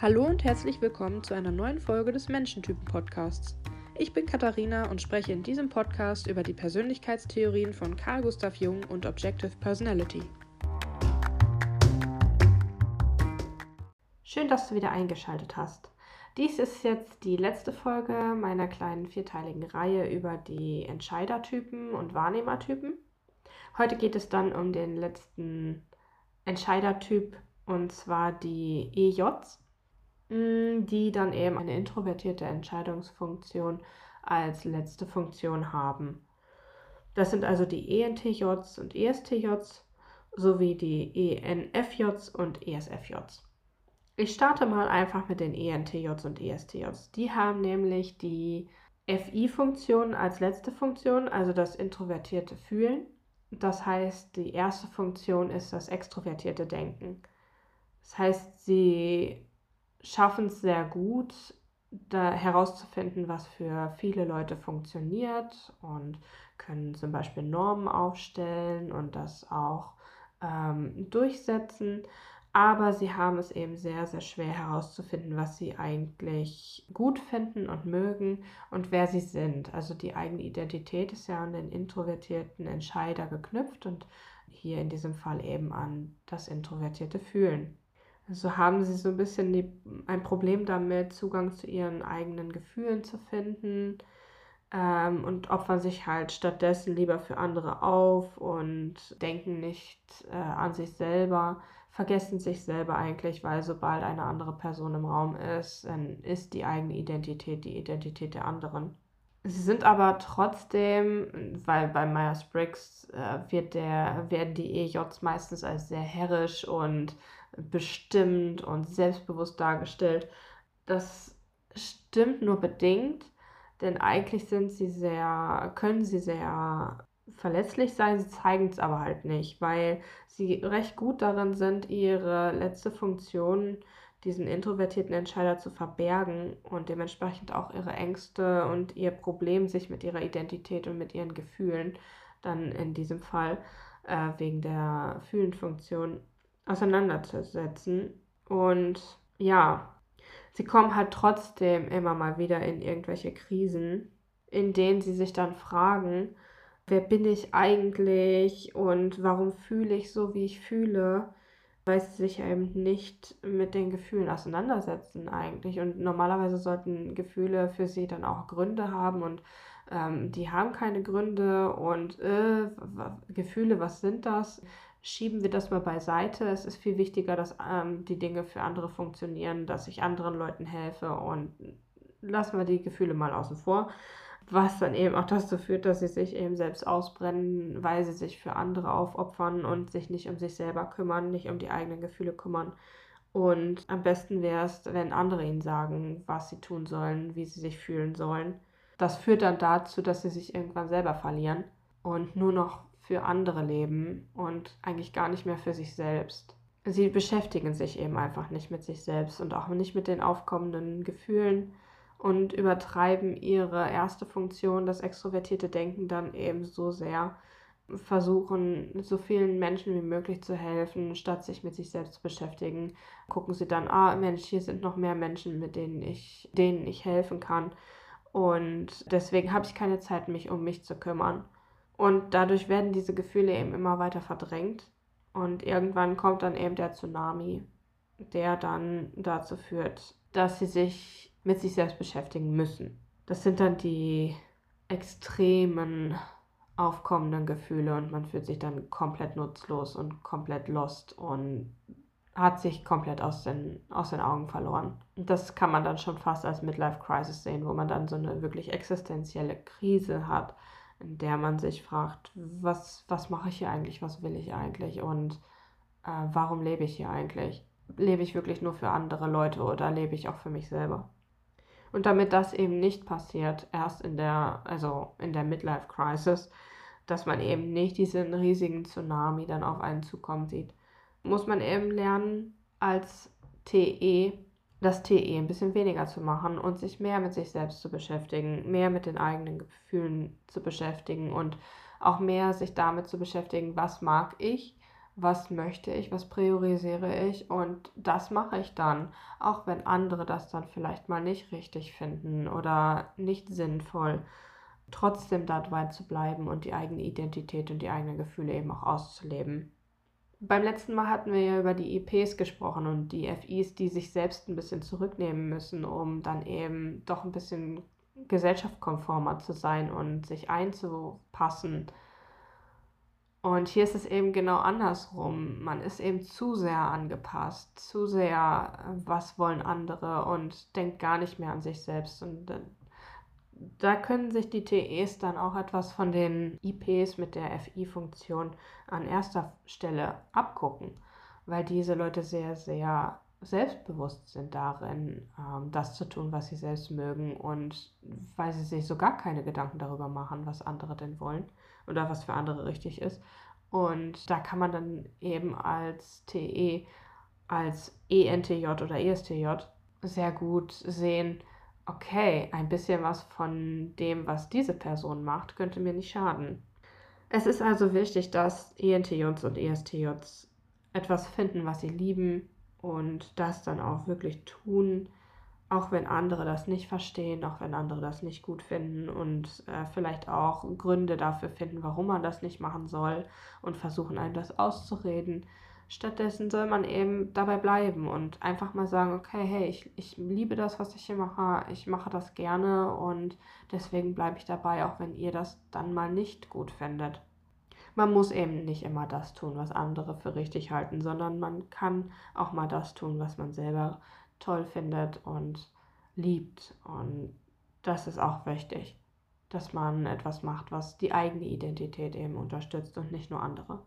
Hallo und herzlich willkommen zu einer neuen Folge des Menschentypen-Podcasts. Ich bin Katharina und spreche in diesem Podcast über die Persönlichkeitstheorien von Carl Gustav Jung und Objective Personality. Schön, dass du wieder eingeschaltet hast. Dies ist jetzt die letzte Folge meiner kleinen vierteiligen Reihe über die Entscheidertypen und Wahrnehmertypen. Heute geht es dann um den letzten Entscheidertyp und zwar die EJs, die dann eben eine introvertierte Entscheidungsfunktion als letzte Funktion haben. Das sind also die ENTJs und ESTJs sowie die ENFJs und ESFJs. Ich starte mal einfach mit den ENTJs und ESTJs. Die haben nämlich die FI-Funktion als letzte Funktion, also das introvertierte Fühlen. Das heißt, die erste Funktion ist das extrovertierte Denken. Das heißt, sie schaffen es sehr gut, da herauszufinden, was für viele Leute funktioniert und können zum Beispiel Normen aufstellen und das auch ähm, durchsetzen aber sie haben es eben sehr, sehr schwer herauszufinden, was sie eigentlich gut finden und mögen und wer sie sind. Also die eigene Identität ist ja an den introvertierten Entscheider geknüpft und hier in diesem Fall eben an das introvertierte Fühlen. Also haben sie so ein bisschen die, ein Problem damit, Zugang zu ihren eigenen Gefühlen zu finden ähm, und opfern sich halt stattdessen lieber für andere auf und denken nicht äh, an sich selber vergessen sich selber eigentlich, weil sobald eine andere Person im Raum ist, dann ist die eigene Identität die Identität der anderen. Sie sind aber trotzdem, weil bei Myers-Briggs äh, wird werden die EJs meistens als sehr herrisch und bestimmt und selbstbewusst dargestellt. Das stimmt nur bedingt, denn eigentlich sind sie sehr, können sie sehr verletzlich sein, sie zeigen es aber halt nicht, weil sie recht gut darin sind, ihre letzte Funktion, diesen introvertierten Entscheider zu verbergen und dementsprechend auch ihre Ängste und ihr Problem, sich mit ihrer Identität und mit ihren Gefühlen dann in diesem Fall äh, wegen der Fühlenfunktion auseinanderzusetzen. Und ja, sie kommen halt trotzdem immer mal wieder in irgendwelche Krisen, in denen sie sich dann fragen, wer bin ich eigentlich und warum fühle ich so, wie ich fühle, weil sie sich eben nicht mit den Gefühlen auseinandersetzen eigentlich. Und normalerweise sollten Gefühle für sie dann auch Gründe haben und ähm, die haben keine Gründe und äh, Gefühle, was sind das? Schieben wir das mal beiseite. Es ist viel wichtiger, dass ähm, die Dinge für andere funktionieren, dass ich anderen Leuten helfe und lassen wir die Gefühle mal außen vor was dann eben auch dazu führt, dass sie sich eben selbst ausbrennen, weil sie sich für andere aufopfern und sich nicht um sich selber kümmern, nicht um die eigenen Gefühle kümmern. Und am besten wäre es, wenn andere ihnen sagen, was sie tun sollen, wie sie sich fühlen sollen. Das führt dann dazu, dass sie sich irgendwann selber verlieren und nur noch für andere leben und eigentlich gar nicht mehr für sich selbst. Sie beschäftigen sich eben einfach nicht mit sich selbst und auch nicht mit den aufkommenden Gefühlen und übertreiben ihre erste Funktion, das extrovertierte Denken, dann eben so sehr, versuchen, so vielen Menschen wie möglich zu helfen, statt sich mit sich selbst zu beschäftigen. Gucken sie dann, ah Mensch, hier sind noch mehr Menschen, mit denen ich, denen ich helfen kann. Und deswegen habe ich keine Zeit, mich um mich zu kümmern. Und dadurch werden diese Gefühle eben immer weiter verdrängt. Und irgendwann kommt dann eben der Tsunami, der dann dazu führt, dass sie sich mit sich selbst beschäftigen müssen. Das sind dann die extremen aufkommenden Gefühle und man fühlt sich dann komplett nutzlos und komplett lost und hat sich komplett aus den, aus den Augen verloren. Das kann man dann schon fast als Midlife Crisis sehen, wo man dann so eine wirklich existenzielle Krise hat, in der man sich fragt, was, was mache ich hier eigentlich, was will ich eigentlich und äh, warum lebe ich hier eigentlich? Lebe ich wirklich nur für andere Leute oder lebe ich auch für mich selber? Und damit das eben nicht passiert, erst in der, also in der Midlife Crisis, dass man eben nicht diesen riesigen Tsunami dann auf einen zukommen sieht, muss man eben lernen, als TE das TE ein bisschen weniger zu machen und sich mehr mit sich selbst zu beschäftigen, mehr mit den eigenen Gefühlen zu beschäftigen und auch mehr sich damit zu beschäftigen, was mag ich, was möchte ich, was priorisiere ich und das mache ich dann, auch wenn andere das dann vielleicht mal nicht richtig finden oder nicht sinnvoll, trotzdem dabei zu bleiben und die eigene Identität und die eigenen Gefühle eben auch auszuleben. Beim letzten Mal hatten wir ja über die IPs gesprochen und die FIs, die sich selbst ein bisschen zurücknehmen müssen, um dann eben doch ein bisschen gesellschaftskonformer zu sein und sich einzupassen und hier ist es eben genau andersrum. Man ist eben zu sehr angepasst, zu sehr, was wollen andere und denkt gar nicht mehr an sich selbst. Und da können sich die TEs dann auch etwas von den IPs mit der FI-Funktion an erster Stelle abgucken, weil diese Leute sehr, sehr selbstbewusst sind darin, ähm, das zu tun, was sie selbst mögen und weil sie sich so gar keine Gedanken darüber machen, was andere denn wollen oder was für andere richtig ist. Und da kann man dann eben als TE, als ENTJ oder ESTJ sehr gut sehen, okay, ein bisschen was von dem, was diese Person macht, könnte mir nicht schaden. Es ist also wichtig, dass ENTJs und ESTJs etwas finden, was sie lieben und das dann auch wirklich tun, auch wenn andere das nicht verstehen, auch wenn andere das nicht gut finden und äh, vielleicht auch Gründe dafür finden, warum man das nicht machen soll und versuchen einem das auszureden. Stattdessen soll man eben dabei bleiben und einfach mal sagen, okay, hey, ich, ich liebe das, was ich hier mache, ich mache das gerne und deswegen bleibe ich dabei, auch wenn ihr das dann mal nicht gut findet. Man muss eben nicht immer das tun, was andere für richtig halten, sondern man kann auch mal das tun, was man selber toll findet und liebt. Und das ist auch wichtig, dass man etwas macht, was die eigene Identität eben unterstützt und nicht nur andere.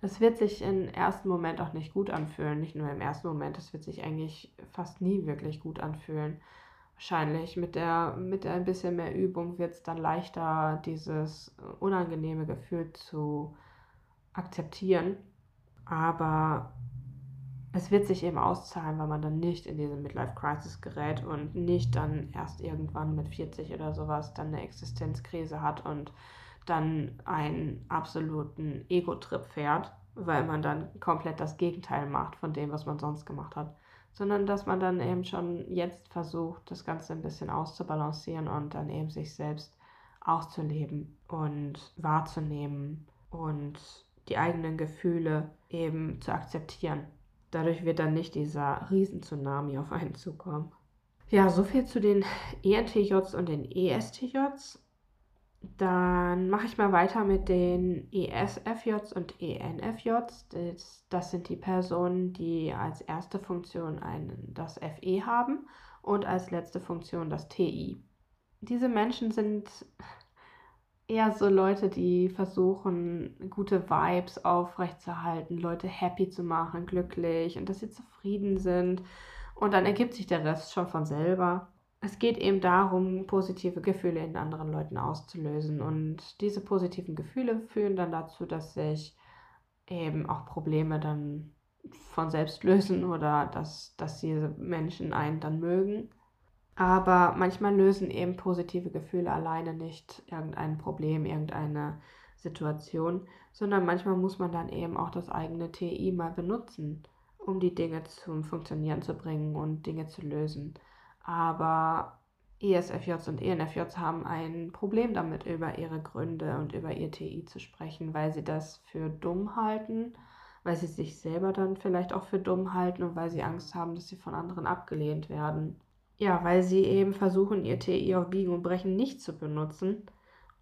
Das wird sich im ersten Moment auch nicht gut anfühlen, nicht nur im ersten Moment, das wird sich eigentlich fast nie wirklich gut anfühlen. Wahrscheinlich mit der, mit ein bisschen mehr Übung wird es dann leichter, dieses unangenehme Gefühl zu akzeptieren. Aber es wird sich eben auszahlen, weil man dann nicht in diese Midlife Crisis gerät und nicht dann erst irgendwann mit 40 oder sowas dann eine Existenzkrise hat und dann einen absoluten Ego-Trip fährt, weil man dann komplett das Gegenteil macht von dem, was man sonst gemacht hat. Sondern dass man dann eben schon jetzt versucht, das Ganze ein bisschen auszubalancieren und dann eben sich selbst auszuleben und wahrzunehmen und die eigenen Gefühle eben zu akzeptieren. Dadurch wird dann nicht dieser Riesentsunami auf einen zukommen. Ja, soviel zu den ENTJs und den ESTJs. Dann mache ich mal weiter mit den ESFJs und ENFJs. Das, das, sind die Personen, die als erste Funktion einen, das FE haben und als letzte Funktion das TI. Diese Menschen sind eher so Leute, die versuchen, gute Vibes aufrechtzuerhalten, Leute happy zu machen, glücklich und dass sie zufrieden sind. Und dann ergibt sich der Rest schon von selber. Es geht eben darum, positive Gefühle in anderen Leuten auszulösen. Und diese positiven Gefühle führen dann dazu, dass sich eben auch Probleme dann von selbst lösen oder dass, dass diese Menschen einen dann mögen. Aber manchmal lösen eben positive Gefühle alleine nicht irgendein Problem, irgendeine Situation, sondern manchmal muss man dann eben auch das eigene TI mal benutzen, um die Dinge zum Funktionieren zu bringen und Dinge zu lösen. Aber ESFJs und ENFJs haben ein Problem damit, über ihre Gründe und über ihr TI zu sprechen, weil sie das für dumm halten, weil sie sich selber dann vielleicht auch für dumm halten und weil sie Angst haben, dass sie von anderen abgelehnt werden. Ja, weil sie eben versuchen, ihr TI auf Biegen und Brechen nicht zu benutzen,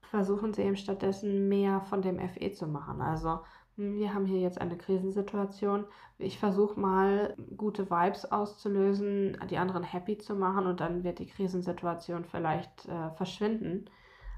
versuchen sie eben stattdessen mehr von dem FE zu machen. Also wir haben hier jetzt eine Krisensituation. Ich versuche mal gute Vibes auszulösen, die anderen happy zu machen und dann wird die Krisensituation vielleicht äh, verschwinden.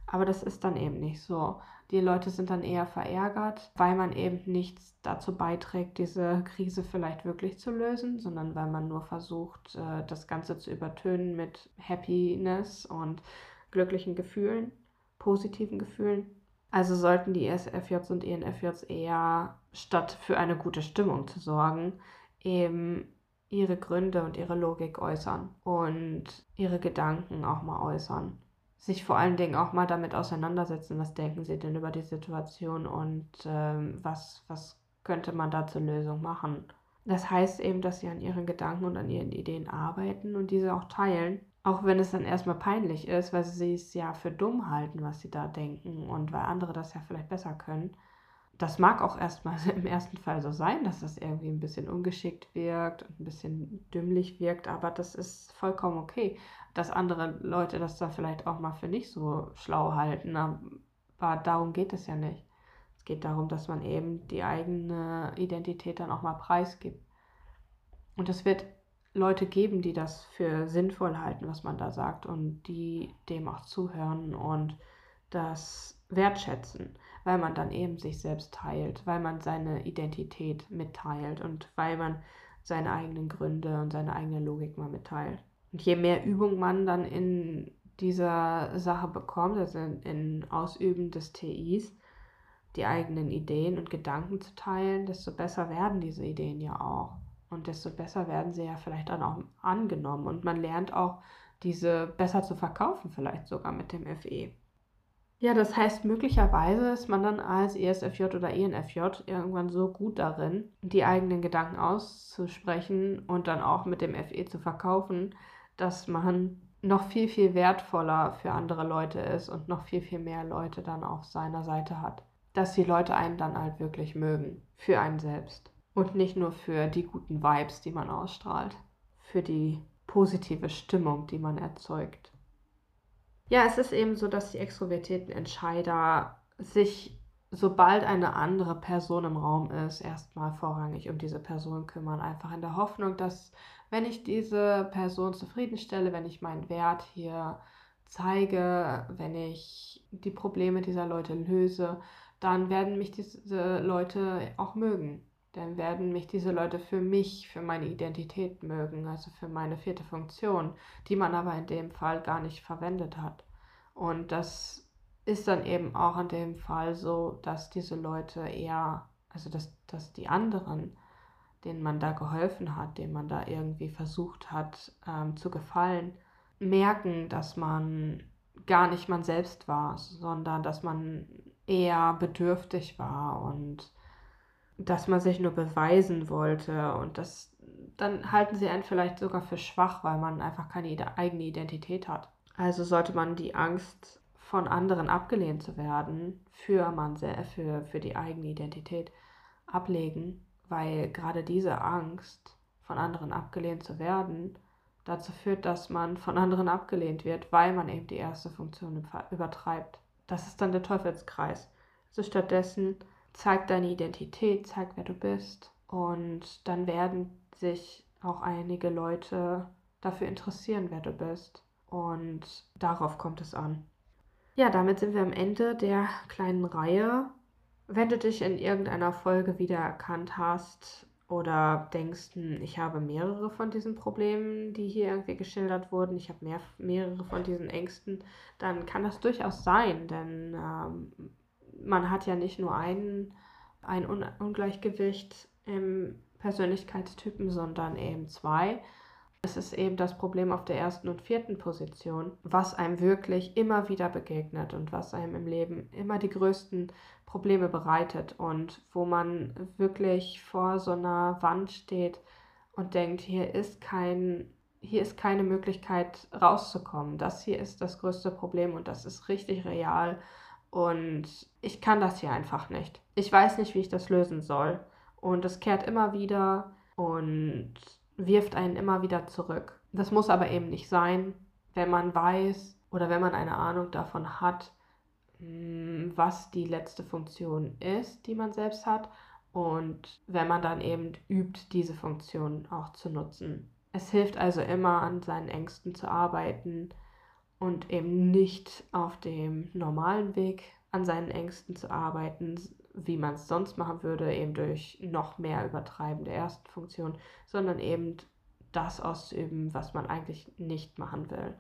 Aber das ist dann eben nicht so. Die Leute sind dann eher verärgert, weil man eben nichts dazu beiträgt, diese Krise vielleicht wirklich zu lösen, sondern weil man nur versucht, äh, das Ganze zu übertönen mit Happiness und glücklichen Gefühlen, positiven Gefühlen. Also sollten die ESFJs und ENFJs eher, statt für eine gute Stimmung zu sorgen, eben ihre Gründe und ihre Logik äußern und ihre Gedanken auch mal äußern sich vor allen Dingen auch mal damit auseinandersetzen, was denken sie denn über die Situation und ähm, was, was könnte man da zur Lösung machen. Das heißt eben, dass sie an ihren Gedanken und an ihren Ideen arbeiten und diese auch teilen. Auch wenn es dann erstmal peinlich ist, weil sie es ja für dumm halten, was sie da denken und weil andere das ja vielleicht besser können. Das mag auch erstmal im ersten Fall so sein, dass das irgendwie ein bisschen ungeschickt wirkt und ein bisschen dümmlich wirkt, aber das ist vollkommen okay, dass andere Leute das dann vielleicht auch mal für nicht so schlau halten. Aber darum geht es ja nicht. Es geht darum, dass man eben die eigene Identität dann auch mal preisgibt. Und es wird Leute geben, die das für sinnvoll halten, was man da sagt und die dem auch zuhören und das wertschätzen, weil man dann eben sich selbst teilt, weil man seine Identität mitteilt und weil man seine eigenen Gründe und seine eigene Logik mal mitteilt. Und je mehr Übung man dann in dieser Sache bekommt, also in, in Ausüben des TIs, die eigenen Ideen und Gedanken zu teilen, desto besser werden diese Ideen ja auch. Und desto besser werden sie ja vielleicht dann auch angenommen. Und man lernt auch, diese besser zu verkaufen, vielleicht sogar mit dem FE. Ja, das heißt, möglicherweise ist man dann als ESFJ oder ENFJ irgendwann so gut darin, die eigenen Gedanken auszusprechen und dann auch mit dem FE zu verkaufen, dass man noch viel, viel wertvoller für andere Leute ist und noch viel, viel mehr Leute dann auf seiner Seite hat dass die Leute einen dann halt wirklich mögen. Für einen selbst. Und nicht nur für die guten Vibes, die man ausstrahlt. Für die positive Stimmung, die man erzeugt. Ja, es ist eben so, dass die extrovertierten Entscheider sich, sobald eine andere Person im Raum ist, erstmal vorrangig um diese Person kümmern. Einfach in der Hoffnung, dass wenn ich diese Person zufriedenstelle, wenn ich meinen Wert hier zeige, wenn ich die Probleme dieser Leute löse, dann werden mich diese Leute auch mögen. Dann werden mich diese Leute für mich, für meine Identität mögen, also für meine vierte Funktion, die man aber in dem Fall gar nicht verwendet hat. Und das ist dann eben auch in dem Fall so, dass diese Leute eher, also dass, dass die anderen, denen man da geholfen hat, denen man da irgendwie versucht hat ähm, zu gefallen, merken, dass man gar nicht man selbst war, sondern dass man eher bedürftig war und dass man sich nur beweisen wollte und das dann halten sie einen vielleicht sogar für schwach, weil man einfach keine eigene Identität hat. Also sollte man die Angst von anderen abgelehnt zu werden für man für, für die eigene Identität ablegen, weil gerade diese Angst von anderen abgelehnt zu werden dazu führt, dass man von anderen abgelehnt wird, weil man eben die erste Funktion übertreibt. Das ist dann der Teufelskreis. Also stattdessen zeig deine Identität, zeig, wer du bist. Und dann werden sich auch einige Leute dafür interessieren, wer du bist. Und darauf kommt es an. Ja, damit sind wir am Ende der kleinen Reihe. Wenn du dich in irgendeiner Folge wiedererkannt hast oder denkst, hm, ich habe mehrere von diesen Problemen, die hier irgendwie geschildert wurden, ich habe mehr, mehrere von diesen Ängsten, dann kann das durchaus sein, denn ähm, man hat ja nicht nur einen, ein Un Ungleichgewicht im Persönlichkeitstypen, sondern eben zwei. Es ist eben das Problem auf der ersten und vierten Position, was einem wirklich immer wieder begegnet und was einem im Leben immer die größten Probleme bereitet und wo man wirklich vor so einer Wand steht und denkt, hier ist kein hier ist keine Möglichkeit rauszukommen. Das hier ist das größte Problem und das ist richtig real und ich kann das hier einfach nicht. Ich weiß nicht, wie ich das lösen soll. Und es kehrt immer wieder und wirft einen immer wieder zurück. Das muss aber eben nicht sein, wenn man weiß oder wenn man eine Ahnung davon hat, hm, was die letzte Funktion ist, die man selbst hat. Und wenn man dann eben übt, diese Funktion auch zu nutzen. Es hilft also immer, an seinen Ängsten zu arbeiten, und eben nicht auf dem normalen Weg an seinen Ängsten zu arbeiten, wie man es sonst machen würde, eben durch noch mehr Übertreiben der ersten Funktion, sondern eben das auszuüben, was man eigentlich nicht machen will.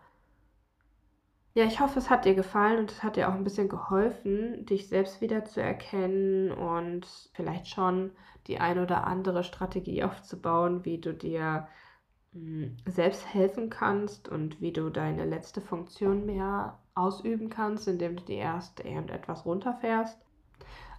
Ja, ich hoffe, es hat dir gefallen und es hat dir auch ein bisschen geholfen, dich selbst wieder zu erkennen und vielleicht schon die ein oder andere Strategie aufzubauen, wie du dir selbst helfen kannst und wie du deine letzte Funktion mehr ausüben kannst, indem du die erste eben etwas runterfährst.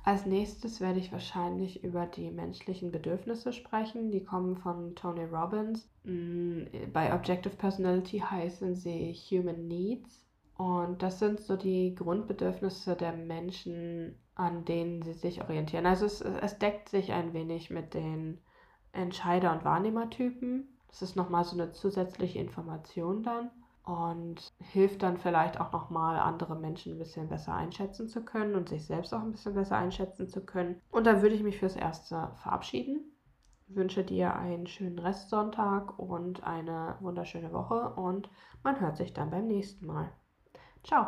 Als nächstes werde ich wahrscheinlich über die menschlichen Bedürfnisse sprechen. Die kommen von Tony Robbins. Mm, bei Objective Personality heißen sie Human Needs. Und das sind so die Grundbedürfnisse der Menschen, an denen sie sich orientieren. Also es, es deckt sich ein wenig mit den Entscheider- und Wahrnehmertypen. Das ist nochmal so eine zusätzliche Information dann und hilft dann vielleicht auch nochmal andere Menschen ein bisschen besser einschätzen zu können und sich selbst auch ein bisschen besser einschätzen zu können. Und dann würde ich mich fürs Erste verabschieden. wünsche dir einen schönen Restsonntag und eine wunderschöne Woche und man hört sich dann beim nächsten Mal. Ciao!